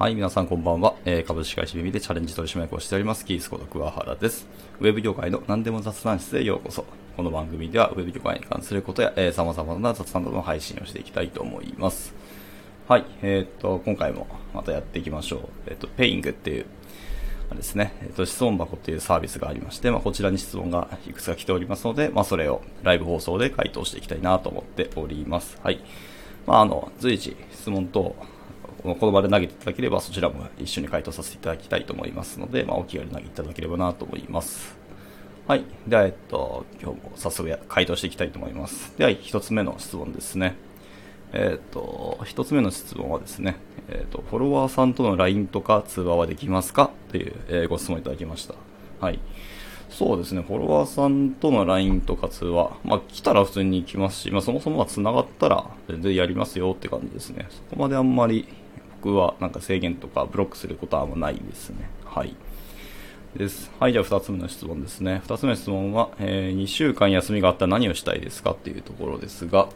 はい、皆さんこんばんは。え、株式会社ビビでチャレンジ取締役をしております、キースこと桑原です。ウェブ業界の何でも雑談室へようこそ。この番組ではウェブ業界に関することや、えー、様々な雑談などの配信をしていきたいと思います。はい、えー、っと、今回もまたやっていきましょう。えー、っと、ペイングっていう、あれですね、えっと、質問箱っていうサービスがありまして、まあ、こちらに質問がいくつか来ておりますので、まあ、それをライブ放送で回答していきたいなと思っております。はい。まあ、あの、随時質問等、この場で投げていただければ、そちらも一緒に回答させていただきたいと思いますので、まあ、お気軽に投げていただければなと思います。はい。では、えっと、今日も早速回答していきたいと思います。では、一つ目の質問ですね。えっ、と、一つ目の質問はですね、えっ、と、フォロワーさんとの LINE とか通話はできますか？という、え、ご質問いただきました。はい。そうですね、フォロワーさんとの LINE とか通話、まあ、来たら普通に行きますし、まあ、そもそもは繋がったら全然やりますよって感じですね。そこまであんまり僕はなんか制限とかブロックすることはもうないですね。はい。です。はい、じゃあ2つ目の質問ですね。2つ目の質問は、えー、2週間休みがあったら何をしたいですかっていうところですが、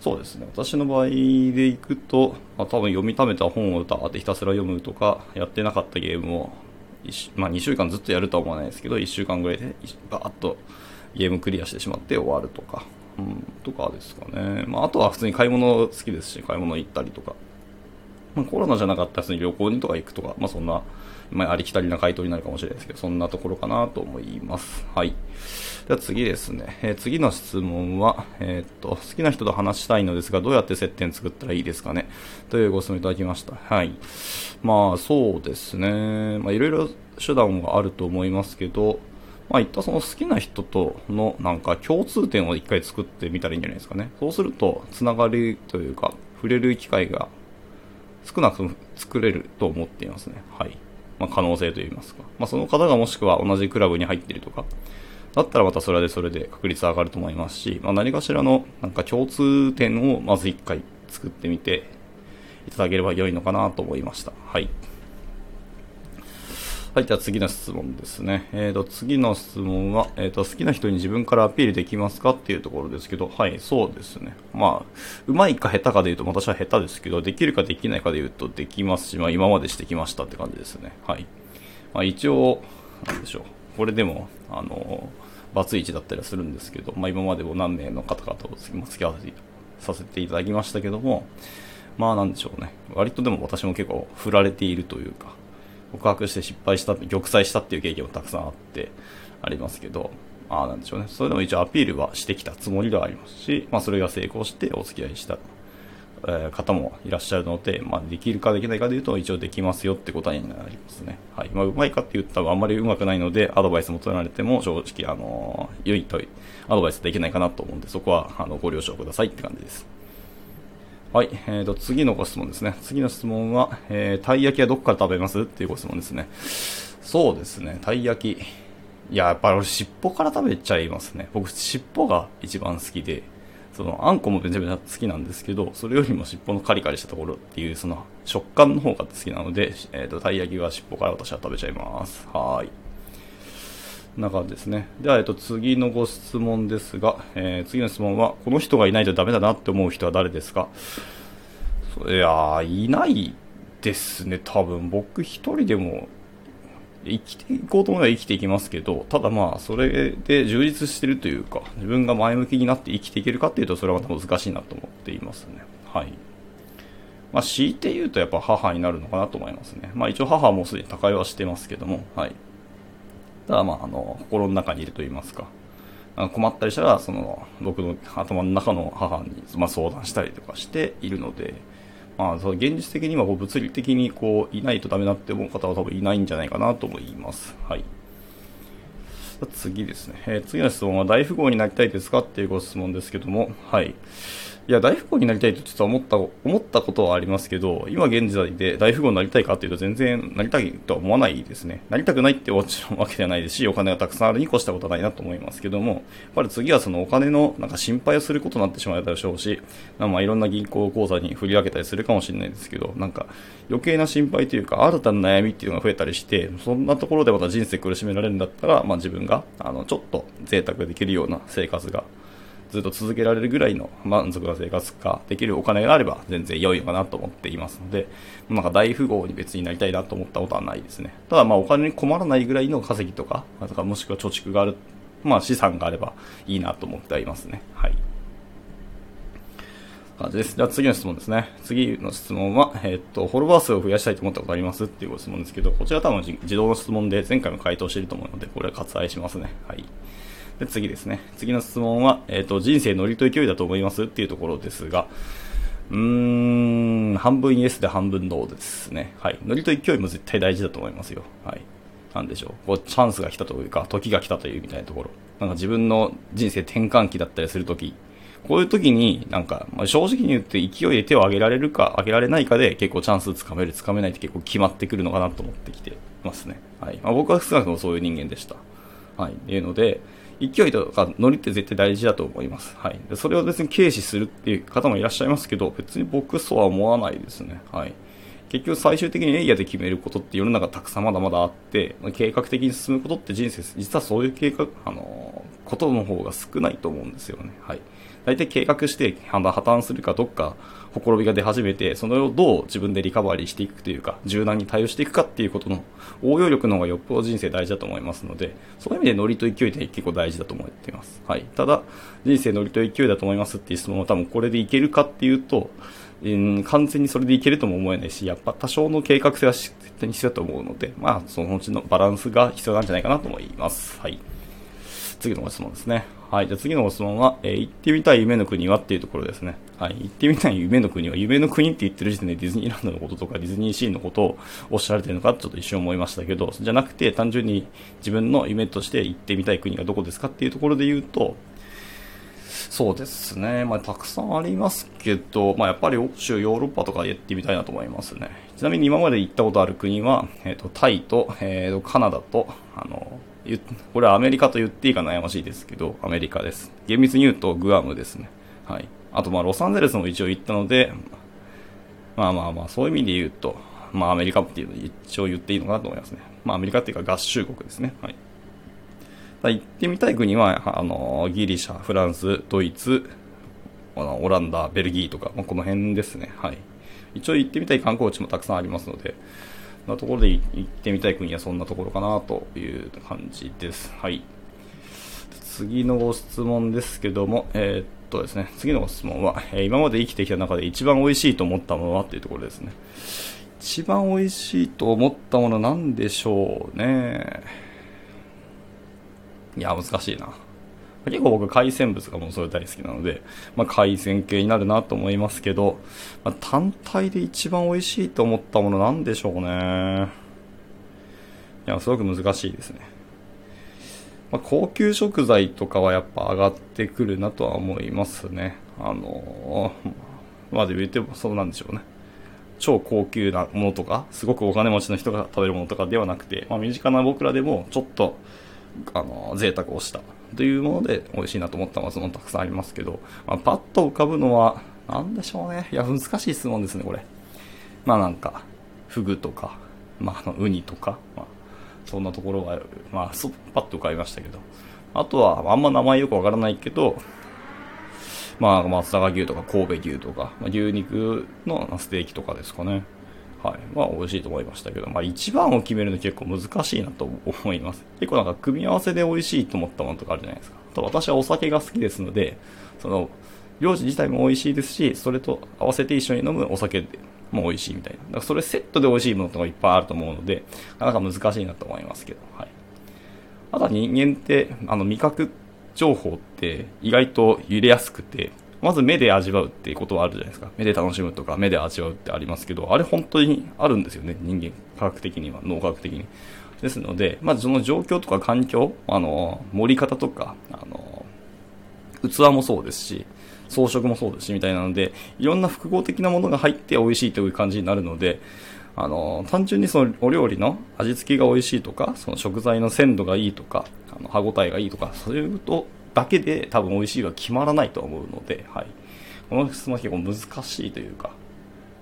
そうですね。私の場合でいくと、まあ、多分読みためた本を歌ってひたすら読むとか、やってなかったゲームを、まあ、2週間ずっとやるとは思わないですけど、1週間ぐらいでバーッとゲームクリアしてしまって終わるとか、うん、とかですかね。まあ、あとは普通に買い物好きですし、買い物行ったりとか、まあ、コロナじゃなかったら普通に旅行にとか行くとか、まあ、そんな、まあ、ありきたりな回答になるかもしれないですけど、そんなところかなと思います。はい。では次ですね。えー、次の質問は、えー、っと、好きな人と話したいのですが、どうやって接点作ったらいいですかね？というご質問いただきました。はい。まあ、そうですね。まあ、いろいろ手段があると思いますけど、まあ、いったその好きな人とのなんか共通点を一回作ってみたらいいんじゃないですかね。そうすると、つながりというか、触れる機会が少なくとも作れると思っていますね。はい。まあ、可能性といいますか。まあ、その方がもしくは同じクラブに入っているとか、だったらまたそれでそれで確率上がると思いますし、まあ、何かしらのなんか共通点をまず一回作ってみていただければ良いのかなと思いました。はい。はい、じゃあ次の質問ですね。えーと、次の質問は、えーと、好きな人に自分からアピールできますかっていうところですけど、はい、そうですね。まあ、うまいか下手かで言うと私は下手ですけど、できるかできないかで言うとできますし、まあ今までしてきましたって感じですね。はい。まあ一応、なんでしょう。これでも、あの、バツイチだったりはするんですけど、まあ今までも何名の方々と付き合わせさせていただきましたけども、まあなんでしょうね。割とでも私も結構振られているというか、告白して失敗した、玉砕したっていう経験もたくさんあって、ありますけど、ああ、なんでしょうね。それでも一応アピールはしてきたつもりではありますし、まあそれが成功してお付き合いした、え、方もいらっしゃるので、まあできるかできないかで言うと一応できますよって答えになりますね。はい。まあうまいかって言ったらあんまりうまくないので、アドバイス求められても正直、あの、良いとアドバイスできないかなと思うんで、そこは、あの、ご了承くださいって感じです。はい。えーと、次のご質問ですね。次の質問は、えー、たい焼きはどこから食べます？っていうご質問ですね。そうですね。たい焼き。いや、やっぱり俺尻尾から食べちゃいますね。僕、尻尾が一番好きで、その、あんこもめちゃめちゃ好きなんですけど、それよりも尻尾のカリカリしたところっていう、その、食感の方が好きなので、えっ、ー、と、たい焼きは尻尾から私は食べちゃいます。はい。な感じですね。では、えっと、次のご質問ですが、えー、次の質問は、この人がいないとダメだなって思う人は誰ですか？いやいないですね、多分。僕一人でも、生きていこうと思えば生きていきますけど、ただまあ、それで充実してるというか、自分が前向きになって生きていけるかっていうと、それはまた難しいなと思っていますね。はい。まあ、強いて言うとやっぱ母になるのかなと思いますね。まあ一応母もすでに他界はしてますけども、はい。ただまあ、あの、心の中にいると言いますか、困ったりしたら、その、僕の頭の中の母に、まあ、相談したりとかしているので、まあ、その現実的にはこう物理的にこういないとダメだって思う方は多分いないんじゃないかなと思います。はい。次ですね。えー、次の質問は大富豪になりたいですかっていうご質問ですけども、はい。いや、大富豪になりたいと実は思った、思ったことはありますけど、今現在で大富豪になりたいかっていうと全然なりたいとは思わないですね。なりたくないってもちろんわけではないですし、お金がたくさんあるに越したことはないなと思いますけども、やっぱり次はそのお金のなんか心配をすることになってしまうでしょうし、まあいろんな銀行口座に振り分けたりするかもしれないですけど、なんか余計な心配というか、新たな悩みっていうのが増えたりして、そんなところでまた人生苦しめられるんだったら、まあ自分が、あの、ちょっと贅沢できるような生活がずっと続けられるぐらいの満足な生活ができるお金があれば全然良いのかなと思っていますので、なんか大富豪に別になりたいなと思ったことはないですね。ただまあお金に困らないぐらいの稼ぎとか、とかもしくは貯蓄がある、まあ資産があればいいなと思ってはいますね。はい。感じです。では次の質問ですね。次の質問は、え、っと、フォロワー数を増やしたいと思ったことあります？っていうご質問ですけど、こちら多分自動の質問で前回も回答していると思うので、これは割愛しますね。はい。で、次ですね。次の質問は、えっ、と、人生ノリと勢いだと思いますっていうところですが、うーん、半分イエスで半分ノーですね。はい。ノリと勢いも絶対大事だと思いますよ。はい。なんでしょう。こう、チャンスが来たというか、時が来たというみたいなところ。なんか自分の人生転換期だったりするとき、こういう時に、なんか、まあ、正直に言って勢いで手を挙げられるか、挙げられないかで結構チャンスつかめる、つかめないって結構決まってくるのかなと思ってきてますね。はい。まあ、僕は少なくともそういう人間でした。はい。っていうので、勢いとかノリって絶対大事だと思います。はい。それを別に軽視するっていう方もいらっしゃいますけど、別に僕そうは思わないですね。はい。結局最終的にエリアで決めることって世の中たくさんまだまだあって、計画的に進むことって人生、実はそういう計画、あの、ことの方が少ないと思うんですよね。はい。大体計画して破綻するかどっかほころびが出始めて、それをどう自分でリカバリーしていくというか、柔軟に対応していくかっていうことの応用力の方がよっぽど人生大事だと思いますので、そういう意味でノリと勢いって結構大事だと思っています。はい。ただ、人生ノリと勢いだと思いますっていう質問は多分これでいけるかっていうと、うん、完全にそれでいけるとも思えないし、やっぱ多少の計画性は絶対に必要だと思うので、まあ、そのうちのバランスが必要なんじゃないかなと思います。はい。次のご質問ですね。はい。じゃ次のご質問は、えー、行ってみたい夢の国はっていうところですね。はい。行ってみたい夢の国は、夢の国って言ってる時点でディズニーランドのこととかディズニーシーのことをおっしゃられてるのかちょっと一瞬思いましたけど、じゃなくて単純に自分の夢として行ってみたい国がどこですかっていうところで言うと、そうですね。まあ、たくさんありますけど、まあ、やっぱり欧州、ヨーロッパとか行ってみたいなと思いますね。ちなみに今まで行ったことある国は、えっ、ー、と、タイと、えっ、ー、と、カナダと、あの、これはアメリカと言っていいか悩ましいですけど、アメリカです。厳密に言うとグアムですね。はい。あと、まあ、ロサンゼルスも一応行ったので、まあまあまあ、そういう意味で言うと、まあ、アメリカっていうの一応言っていいのかなと思いますね。まあ、アメリカっていうか合衆国ですね。はい。行ってみたい国は、あの、ギリシャ、フランス、ドイツ、オランダ、ベルギーとか、まあ、この辺ですね。はい。一応行ってみたい観光地もたくさんありますので、なところで行ってみたい国はそんなところかなという感じです。はい。次のご質問ですけども、えー、っとですね、次のご質問は、えー、今まで生きてきた中で一番美味しいと思ったものはっていうところですね。一番美味しいと思ったものなんでしょうね。いや、難しいな。結構僕海鮮物がもうそれ大好きなので、まあ、海鮮系になるなと思いますけど、まあ、単体で一番美味しいと思ったものなんでしょうね。いや、すごく難しいですね。まあ、高級食材とかはやっぱ上がってくるなとは思いますね。あのー、まあで言ってもそうなんでしょうね。超高級なものとか、すごくお金持ちの人が食べるものとかではなくて、まあ、身近な僕らでもちょっと、あの、贅沢をしたというもので美味しいなと思ったものたくさんありますけど、まあ、パッと浮かぶのは、なんでしょうね。いや、難しい質問ですね、これ。まあなんか、フグとか、まあ、の、ウニとか、まあ、そんなところは、まあ、パッと浮かびましたけど。あとは、あんま名前よくわからないけど、まあ、松阪牛とか神戸牛とか、まあ、牛肉のステーキとかですかね。はい。まあ、美味しいと思いましたけど、まあ、一番を決めるの結構難しいなと思います。結構なんか、組み合わせで美味しいと思ったものとかあるじゃないですか。と私はお酒が好きですので、その、料理自体も美味しいですし、それと合わせて一緒に飲むお酒も美味しいみたいな。だからそれセットで美味しいものとかいっぱいあると思うので、なかなか難しいなと思いますけど、はい。あとは人間って、あの、味覚情報って意外と揺れやすくて、まず目で味わうっていうことはあるじゃないですか。目で楽しむとか、目で味わうってありますけど、あれ本当にあるんですよね、人間。科学的には、脳科学的に。ですので、まずその状況とか環境、あの、盛り方とか、あの、器もそうですし、装飾もそうですし、みたいなので、いろんな複合的なものが入って美味しいという感じになるので、あの、単純にそのお料理の味付けが美味しいとか、その食材の鮮度がいいとか、あの歯応えがいいとか、そういうとだけで多分美味しいは決まらないと思うので、はい。この質問は結構難しいというか、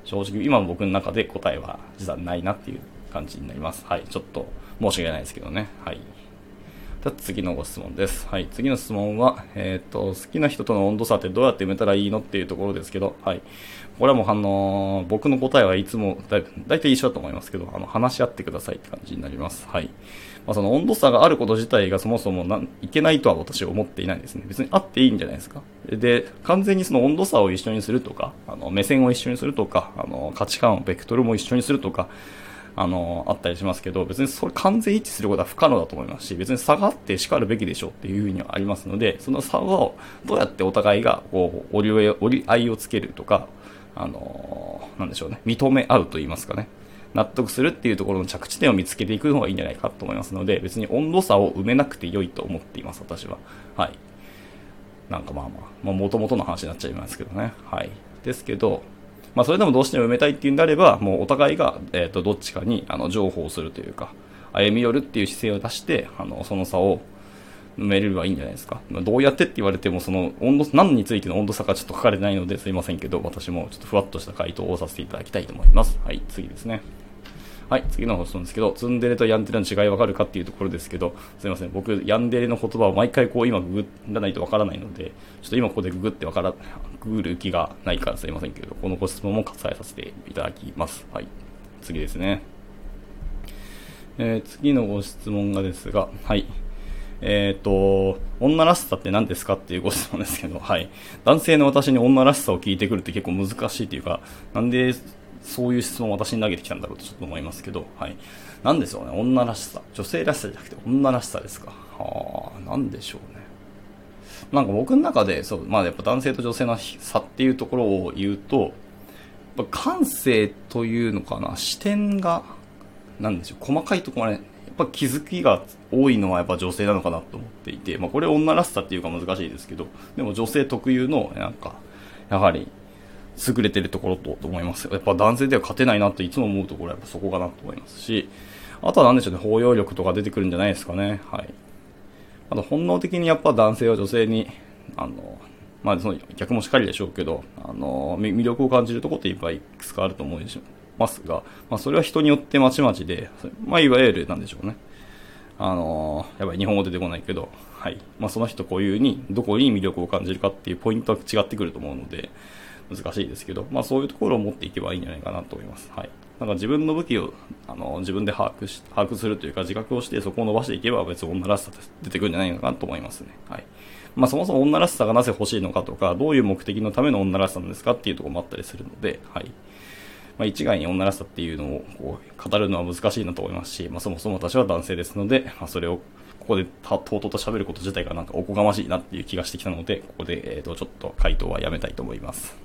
正直今僕の中で答えは実はないなっていう感じになります。はい。ちょっと申し訳ないですけどね。はい。じゃ次のご質問です。はい。次の質問は、えっ、と、好きな人との温度差ってどうやって埋めたらいいのっていうところですけど、はい。これはもうあのー、僕の答えはいつもだ、だいたい一緒だと思いますけど、あの、話し合ってくださいって感じになります。はい。まあ、その温度差があること自体がそもそもないけないとは私は思っていないんですね。別にあっていいんじゃないですか。で、完全にその温度差を一緒にするとか、あの、目線を一緒にするとか、あの、価値観、ベクトルも一緒にするとか、あの、あったりしますけど、別にそれ完全一致することは不可能だと思いますし、別に差があって叱るべきでしょうっていうふうにはありますので、その差をどうやってお互いが、こう、折り折り合いをつけるとか、あの、なんでしょうね、認め合うと言いますかね。納得するっていうところの着地点を見つけていくのがいいんじゃないかと思いますので、別に温度差を埋めなくて良いと思っています、私は。はい。なんかまあまあ、まあ、元々の話になっちゃいますけどね。はい。ですけど、まあ、それでもどうしても埋めたいっていうんであれば、もうお互いが、えっ、ー、と、どっちかに、あの、情報をするというか、歩み寄るっていう姿勢を出して、あの、その差をめればいいんじゃないですか。まあ、どうやってって言われても、その、温度、何についての温度差がちょっと書かれてないのですいませんけど、私もちょっとふわっとした回答をさせていただきたいと思います。はい、次ですね。はい、次の放送ですけど、ツンデレとヤンデレの違いわかるかっていうところですけど、すいません、僕、ヤンデレの言葉を毎回こう今ググらないとわからないので、ちょっと今ここでググってわから、ググる気がないからすいませんけど、このご質問も割愛させていただきます。はい、次ですね。えー、次のご質問がですが、はい。えっ、ー、と、女らしさって何ですかっていうご質問ですけど、はい。男性の私に女らしさを聞いてくるって結構難しいというか、なんでそういう質問を私に投げてきたんだろうとちょっと思いますけど、はい。なんでしょうね。女らしさ。女性らしさじゃなくて女らしさですか。はあ、なんでしょうね。なんか僕の中で、そう、まあやっぱ男性と女性の差っていうところを言うと、やっぱ感性というのかな、視点が、なんでしょう、細かいところまで、やっぱ気づきが多いのはやっぱ女性なのかなと思っていて、まあこれ女らしさっていうか難しいですけど、でも女性特有の、なんか、やはり、優れてるところと思います。やっぱ男性では勝てないなといつも思うところはやっぱそこかなと思いますし、あとは何でしょうね、包容力とか出てくるんじゃないですかね。はい。あと本能的にやっぱ男性は女性に、あの、まあその逆もしっかりでしょうけど、あの、魅力を感じるところっていっぱいいくつかあると思いますが、まあそれは人によってまちまちで、まあいわゆるなんでしょうね。あのやっぱり日本語出てこないけど、はい。まあその人固有にどこに魅力を感じるかっていうポイントは違ってくると思うので、難しいですけど、まあそういうところを持っていけばいいんじゃないかなと思います。はい。なんか自分の武器をあの自分で把握し把握するというか自覚をしてそこを伸ばしていけば別に女らしさ出てくるんじゃないのかなと思いますね。はい。まあそもそも女らしさがなぜ欲しいのかとか、どういう目的のための女らしさなんですかっていうところもあったりするので、はい。まあ、一概に女らしさっていうのをこう語るのは難しいなと思いますし、まあ、そもそも私は男性ですので、まあ、それをここでとうとうと喋ること自体がなんかおこがましいなっていう気がしてきたので、ここで、えっ、ー、と、ちょっと回答はやめたいと思います。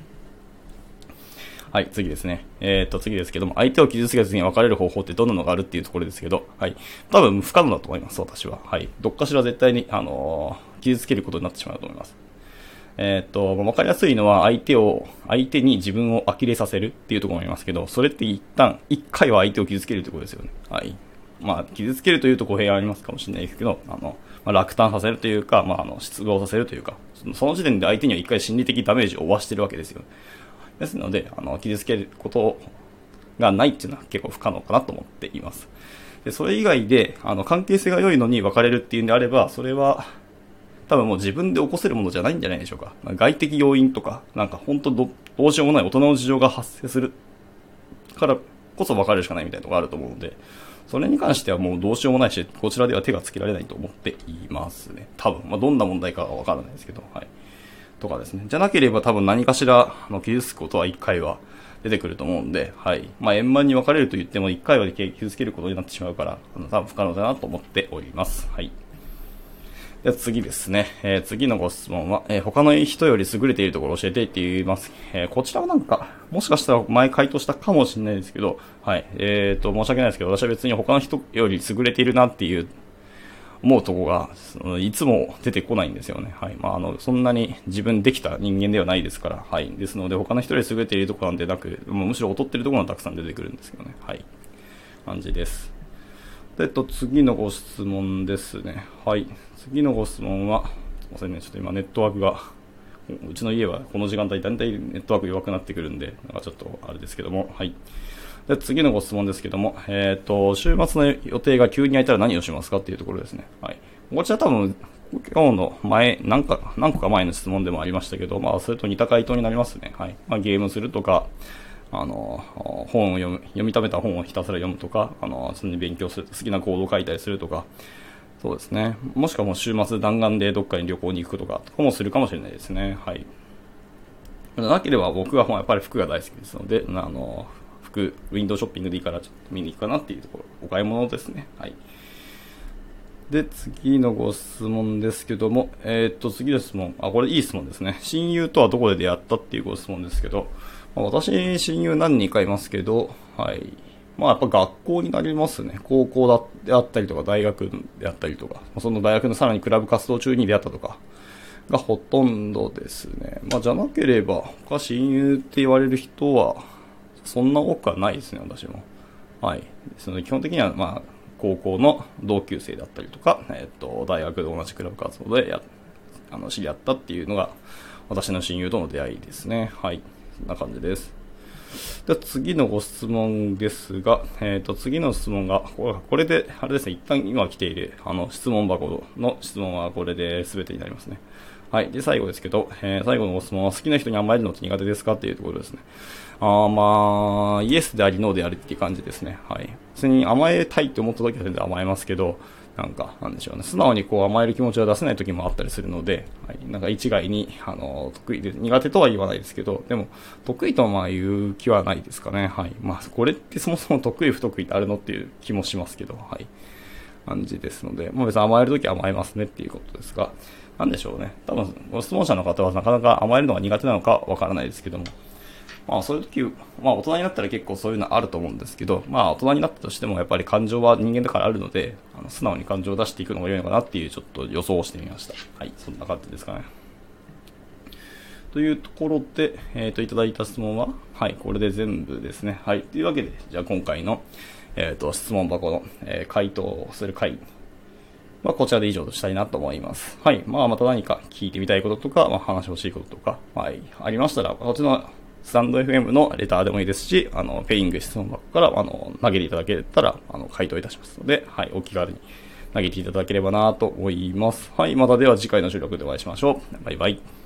はい、次ですね。えー、と、次ですけども、相手を傷つけずに別れる方法ってどんなのがあるっていうところですけど、はい。多分不可能だと思います、私は。はい。どっかしら絶対に、あのー、傷つけることになってしまうと思います。えー、っと、わかりやすいのは相手を、相手に自分を呆れさせるっていうところもありますけど、それって一旦、一回は相手を傷つけるってことですよね。はい。まあ、傷つけるというと語弊がありますかもしれないですけど、あの、まあ、落胆させるというか、まあ、あの、失望させるというか、その時点で相手には一回心理的ダメージを負わしてるわけですよ。ですので、あの、傷つけることがないっていうのは結構不可能かなと思っています。で、それ以外で、あの、関係性が良いのに別れるっていうんであれば、それは、多分もう自分で起こせるものじゃないんじゃないでしょうか。ま外的要因とか、なんか本当どどうしようもない大人の事情が発生するからこそ別れるしかないみたいなところあると思うので、それに関してはもうどうしようもないし、こちらでは手がつけられないと思っていますね。多分。まあ、どんな問題かはわからないですけど、はい。とかですね。じゃなければ多分何かしらの傷つくことは一回は出てくると思うんで、はい。まあ、円満に分かれると言っても一回は傷つけることになってしまうから、多分不可能だなと思っております。はい。では次ですね。えー、次のご質問は、えー、他の人より優れているところを教えてって言います。えー、こちらはなんか、もしかしたら前回答したかもしれないですけど、はい。えーと、申し訳ないですけど、私は別に他の人より優れているなっていう思うとこが、いつも出てこないんですよね。はい。まあ、あの、そんなに自分できた人間ではないですから、はい。ですので、他の人より優れているところなんてなく、もうむしろ劣ってるところがたくさん出てくるんですけどね。はい。感じです。えっと、次のご質問ですね。はい。次のご質問は、すいませんね、ちょっと今ネットワークが、うちの家はこの時間帯、だんだんネットワーク弱くなってくるんで、なんかちょっとあれですけども、はい。で次のご質問ですけども、えっ、と、週末の予定が急に空いたら何をしますかっていうところですね。はい。こちら多分、今日の前、何か、何個か前の質問でもありましたけど、まあ、それと似た回答になりますね。はい。まあ、ゲームするとか、あの、本を読む、読みためた本をひたすら読むとか、あの、常に勉強する、好きなコードを書いたりするとか、そうですね。もしくはもう週末弾丸でどっかに旅行に行くとか、とかもするかもしれないですね。はい。なければ僕はやっぱり服が大好きですので、あの、服、ウィンドウショッピングでいいからちょっと見に行くかなっていうところ、お買い物ですね。はい。で、次のご質問ですけども、えー、っと、次の質問。あ、これいい質問ですね。親友とはどこで出会ったっていうご質問ですけど、ま、私、親友何人かいますけど、はい。まあ、やっぱ学校になりますね。高校であったりとか、大学であったりとか、その大学のさらにクラブ活動中に出会ったとか、がほとんどですね。まあ、じゃなければ、他親友って言われる人は、そんな多くはないですね、私も。はい。その基本的には、まあ、高校の同級生だったりとか、えっ、と、大学で同じクラブ活動でや、あの、知り合ったっていうのが、私の親友との出会いですね。はい。んな感じです。では次のご質問ですが、えっ、ー、と、次の質問が、これで、あれですね、一旦今来ている、あの、質問箱の質問はこれで全てになりますね。はい。で、最後ですけど、えー、最後のご質問は好きな人に甘えるのって苦手ですかっていうところですね。あまあ、イエスであり、ノーでありっていう感じですね。はい。普通に甘えたいって思った時は全然甘えますけど、なんか、なんでしょうね。素直にこう甘える気持ちは出せない時もあったりするので、はい。なんか一概に、あの、得意で、苦手とは言わないですけど、でも、得意とはまあ言う気はないですかね。はい。まあ、これってそもそも得意不得意ってあるのっていう気もしますけど、はい。感じですので、まあ別に甘えるときは甘えますねっていうことですが、なんでしょうね。多分、ご質問者の方はなかなか甘えるのが苦手なのかわからないですけども、まあそういう時、まあ大人になったら結構そういうのあると思うんですけど、まあ大人になったとしてもやっぱり感情は人間だからあるので、あの素直に感情を出していくのが良いのかなっていうちょっと予想をしてみました。はい、そんな感じですかね。というところで、えっ、ー、と、いただいた質問は、はい、これで全部ですね。はい、というわけで、じゃあ今回の、えっ、ー、と、質問箱の、えー、回答をする回まあ、こちらで以上としたいなと思います。はい。まあ、また何か聞いてみたいこととか、まあ、話してほしいこととか、はい、ありましたら、こっちのスタンド FM のレターでもいいですし、あの、ペイング質問箱から、あの、投げていただけたら、あの、回答いたしますので、はい、お気軽に投げていただければなと思います。はい、またでは次回の収録でお会いしましょう。バイバイ。